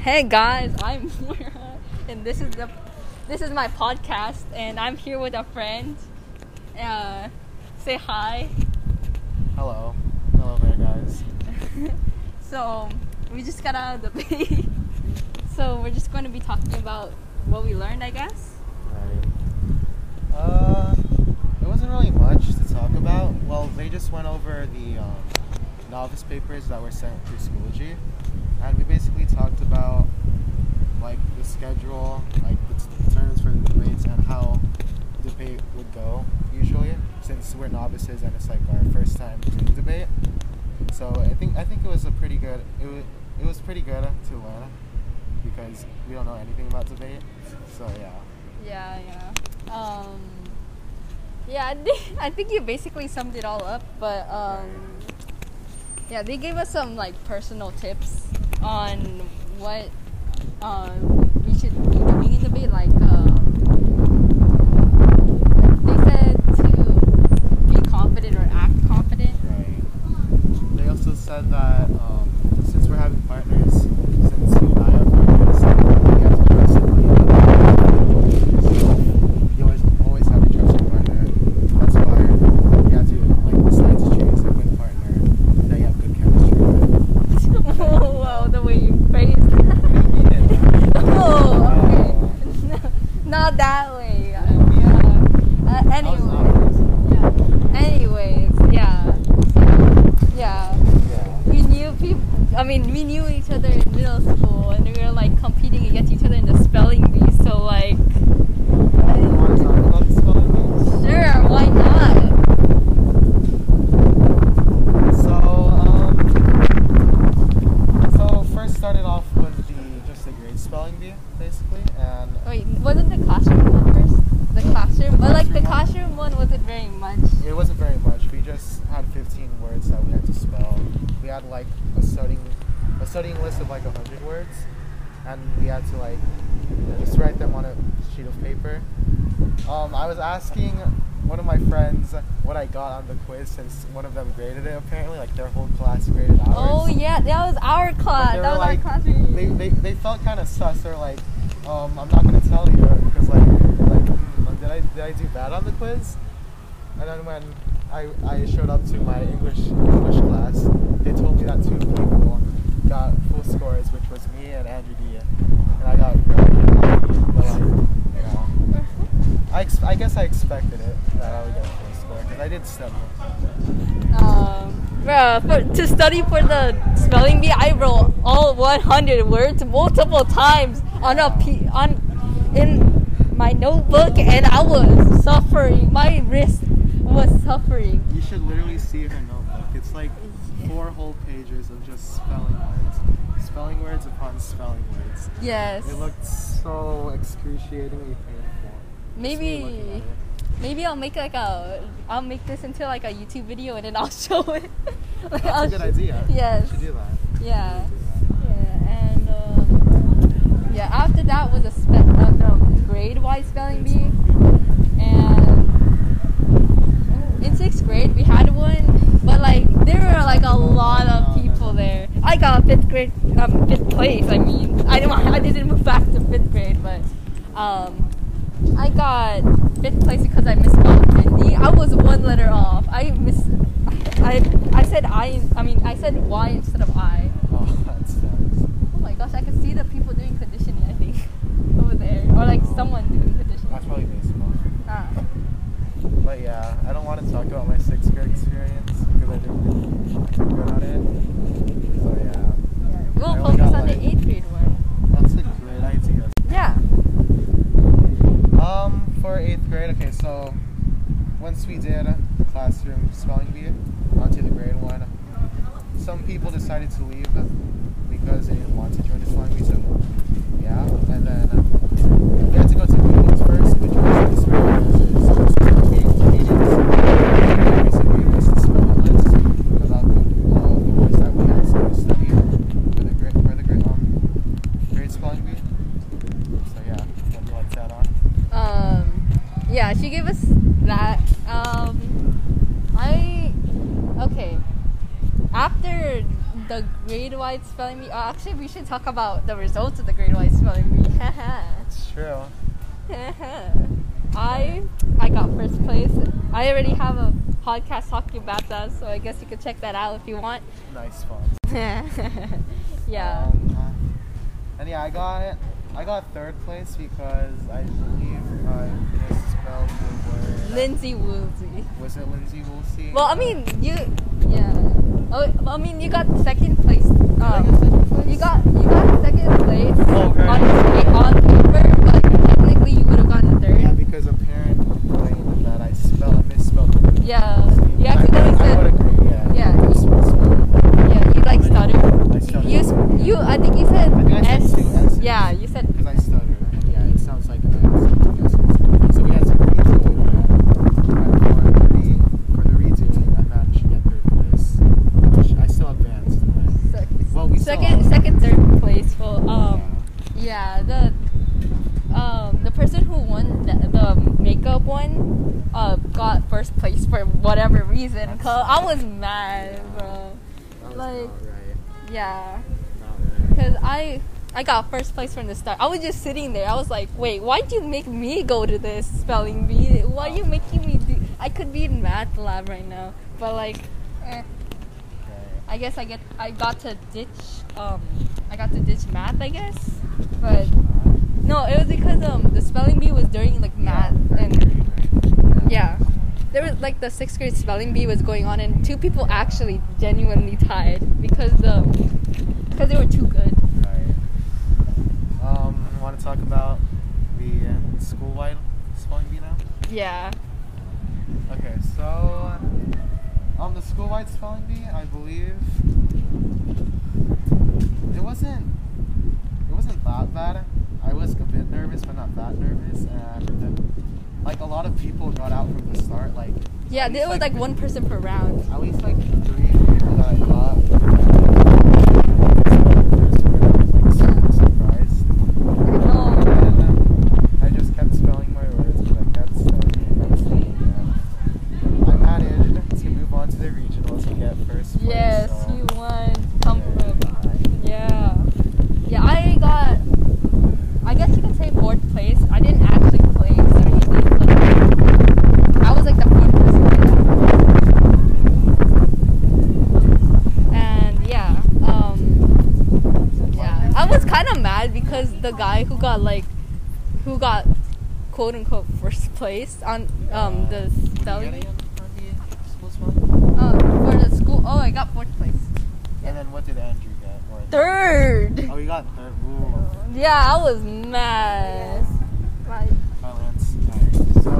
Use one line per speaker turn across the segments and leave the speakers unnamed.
Hey guys, I'm Moira, and this is the this is my podcast, and I'm here with a friend. Uh, say hi.
Hello. Hello there, guys.
So we just got out of the bay, so we're just going to be talking about what we learned, I guess.
Right. Uh, there wasn't really much to talk about. Well, they just went over the um, novice papers that were sent through Schoology, and we basically talked about like the schedule, like the terms for the debates, and how debate would go usually, since we're novices and it's like our first time doing debate. So I think I think it was a pretty good. It was it was pretty good to learn because we don't know anything about debate. So yeah.
Yeah, yeah. Um, yeah, I think, I think you basically summed it all up, but um, yeah, they gave us some like personal tips on what um, we should be doing in debate. Like, um, they said to be confident or act confident.
Right. They also said that um, since we're having partners, since you and I are partners, we have to trust one another. So you always always have to trust your partner. That's why you have to like decide to choose a good partner that you have good chemistry with.
Whoa, the way you phrased that. Oh, okay. Not that way. Uh, uh,
I was not
anyway.
crazy.
Yeah. Anyways, yeah. So, yeah.
Yeah.
We knew people. I mean, we knew each other in middle school, and we were like competing against each other in the spelling bee. So like,
You want to talk about the spelling bees?
sure, why not?
So, um, so first started off with the just the grade spelling bee, basically, and
Wait, wasn't the classroom one first? The classroom, but like the
classroom
classroom one wasn't very much.
it wasn't very much. We just had 15 words that we had to spell. We had like a studying, a studying list of like 100 words, and we had to like just write them on a sheet of paper. Um, I was asking one of my friends what I got on the quiz since one of them graded it. Apparently, like their whole class graded ours.
Oh yeah, that was our class. That was
like-
our class. reunion.
they, they, they felt kind of sus. They're like, um, I'm not gonna tell you because like, like, hmm, did I did I do bad on the quiz? And then when I, I showed up to my English English class, they told me that two people got full scores, which was me and Andrew D. And I got really lucky, but like, you know, I, ex- I guess I expected it that I would get a full score because I did study.
Um, bruh, for, to study for the spelling bee, I wrote all 100 words multiple times on a p on in my notebook, and I was suffering. My wrist was suffering.
You should literally see her notebook. It's like four whole pages of just spelling words. Spelling words upon spelling words.
Yes.
It looked so excruciatingly painful. Just me looking
Maybe, maybe I'll make like a, I'll make this into like a YouTube video, and then I'll show it. Like,
That's
I'll
a good
sh-
idea.
Yes.
You should do that.
Yeah. Yeah, and um, yeah, after that was a spe- uh, the grade-wise spelling bee, and in sixth grade we had one, but like there were like a lot of people there. I got fifth grade, um, fifth place. I mean, I didn't, I didn't move back to fifth grade, but um, I got fifth place because I misspelled Mindy. I was one letter off. I miss, I I said I. I mean, I said Y instead of I.
Oh, that sucks.
Oh my gosh, I can see the people doing conditioning, I think, over there. Or like someone doing conditioning.
That's probably baseball.
Ah.
But yeah, I don't want to talk about my sixth grade experience because I didn't really do good at it. So yeah,
Yeah. We'll
I only
focus
got,
on the grade one.
that's a great idea.
Yeah.
Um, for eighth grade, okay, so once we did the classroom spelling bee, onto the grade one, some people decided to leave because they didn't want to join the spelling bee, so yeah, and then we had to go to meetings first, which was this meeting- meetings. They basically gave us the spelling list about the, uh, the words that we had to study for the grade, for the grade, um, grade spelling bee. So yeah, what do you like to add on?
Um, yeah, she gave us that. Um, I okay. After the grade wide spelling bee. Oh, actually, we should talk about the results of the grade wide spelling bee.
It's true.
I I got first place. I already have a podcast talking about that, so I guess you could check that out if you want.
Nice fun.
yeah.
Um, and yeah, I got I got third place because I believe I misspelled the word.
linsey-woolsey.
Was it linsey-woolsey?
Well, I mean, you, yeah. Oh, I mean, you got second place. Um,
get second place?
you got you got second place
Oh, right.
on, on paper, but technically you would have gotten third.
Yeah, because a parent complained that I spelled I misspelled.
Yeah, you
I-
accidentally
I,
said-
would agree. Yeah.
Yeah.
I misspelled
Yeah, you like stuttered.
I stuttered.
You, s- you, I think you said
I think I said
S.
two S's.
Yeah, you said
Because I stutter, and yeah, it sounds like I something else. So we had to redo it. And for the, re- for the redoing, I managed to get third place. Which I still advanced. but-
sec-
Well, we still
second,
are.
second, third place. Well, um, yeah, the um the person who won the, makeup one uh got first place for whatever reason. Cause I was mad, bro.
That was
like-
right.
Yeah.
Right.
Cause I I got first place from the start. I was just sitting there. I was like, wait, why'd you make me go to this spelling bee? Why are you making me do? I could be in math lab right now, but like, eh, I guess I get I got to ditch um I got to ditch math, I guess. But no, it was because um the spelling bee was during like math and yeah. There was like the sixth grade spelling bee was going on, and two people actually genuinely tied because the because they were too good.
Right. Um, want to talk about the uh, school-wide spelling bee now?
Yeah.
Okay, so on the school-wide spelling bee, I believe it wasn't it wasn't that bad. I was a bit nervous, but not that nervous, and like a lot of people got out from the start. Like
Yeah, there was
least,
like one person per round.
at least like three people that I got. Like, super surprised.
No.
And I just kept spelling my words because I kept studying. And I managed to move on to the regionals and get first place.
Yes,
so
you won. Come from behind. Yeah. Yeah, I got. I guess you could say fourth place. I didn't actually place or anything, but I was like the fourth person. And yeah, um, yeah, I was kind of mad the guy who got like, who got quote unquote first place on um the
What did you
spelling.
get again for the spelling?
Uh, for the school. Oh, I got fourth place.
And then what did Andrew get? Or
Third.
Oh, you got third. Ooh.
Yeah, I was mad.
Alright, so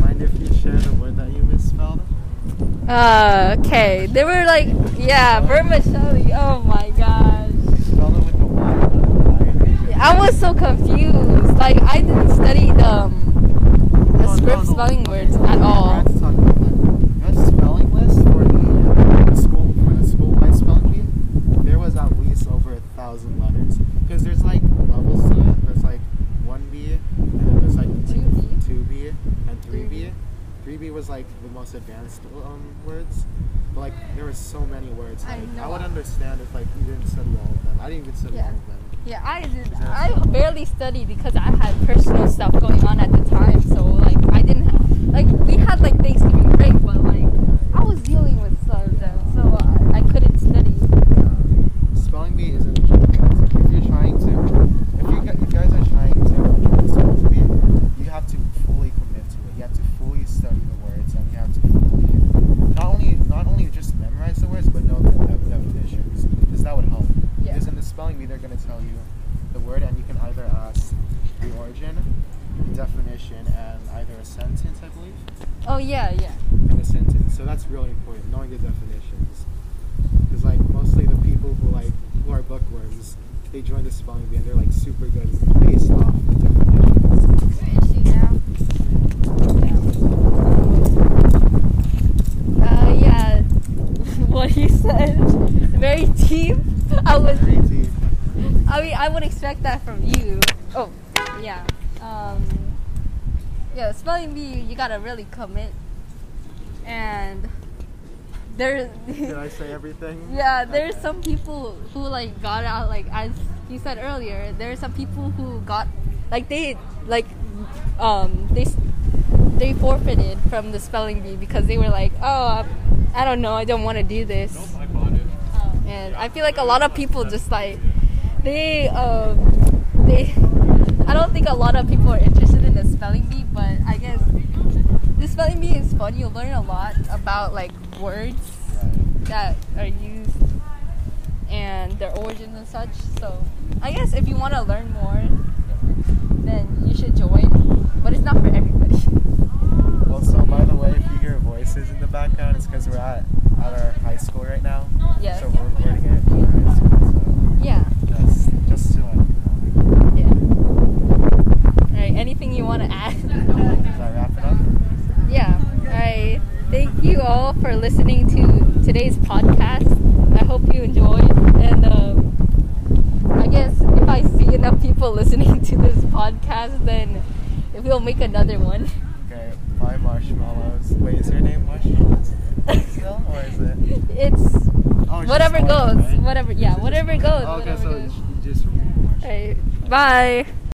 mind if you share the word that you misspelled?
uh, okay. They were like, yeah, vermicelli. Oh my gosh.
You spelled it with the Y, not the I.
I was so confused. Like, I didn't study the, um, the
No,
script
no, no.
spelling words at all.
had to talk about that. You know, spelling list for the, the school for the school-wide spelling bee. There was at least over a thousand letters because there's like levels to it. There's like one B, and then there's like
Two B.
two B, and three B.
3B.
Was like the most advanced um, words. But like there were so many words.
I
Like, I,
know.
would understand if like you didn't study all of them. I didn't even study
Yeah.
all of them.
Yeah, I. I barely studied because I had personal stuff going on at the time. So like, I didn't have, like we had like Thanksgiving break, but like I was dealing with stuff then, so I, I couldn't study.
Spelling bee isn't a joke. If you're trying to, if you, gu- you guys are trying to join spelling bee, you have to fully commit to it. You have to fully study the words, and you have to fully not only not only just memorize the words, but know the de- definitions, because that would help.
Yeah.
Because in the spelling bee, they're going to tell you the word, and you can either ask the origin, the definition, and either a sentence, I believe,
Oh yeah, yeah.
and a sentence. So that's really important, knowing the definitions. Because like mostly the people who like who are bookworms, they join the spelling bee and they're like super good based off the definitions.
Uh, yeah. what he said, very deep. I was.
Very deep.
I mean, I would expect that from you. Oh, yeah. Um, yeah, spelling bee, you gotta really commit. And there.
Did I say everything?
Yeah, there's
Okay.
some people who like got out like as you said earlier. There are some people who got like they like um they they forfeited from the spelling bee because they were like, oh, I don't know, I don't want to do this.
I bought it.
And I feel like a lot of people just like they um they I don't think a lot of people are interested in the spelling bee, but I guess the spelling bee is fun. You learn a lot about like words that are used and their origins and such. So I guess if you want to learn more, then you should join. But it's not for everybody.
Also, by the way, if you hear voices in the background, it's because we're at, at our high school right now.
Yes.
So we're recording it in our high school.
Yeah.
So just, just to like, you
Yeah. All right. Anything you want to add?
know, does that wrap it up?
Yeah. All right. Thank you all for listening to today's podcast. I hope you enjoyed. And um, I guess if I see enough people listening to this podcast, then we'll make another one.
Okay, bye marshmallows. Wait, is your name marshmallows still, or is it?
It's
Oh,
whatever goes.
right?
Whatever. Yeah.
Is it just
Whatever goes.
Okay,
whatever
so
goes.
you just remove marshmallows.
All right. Bye.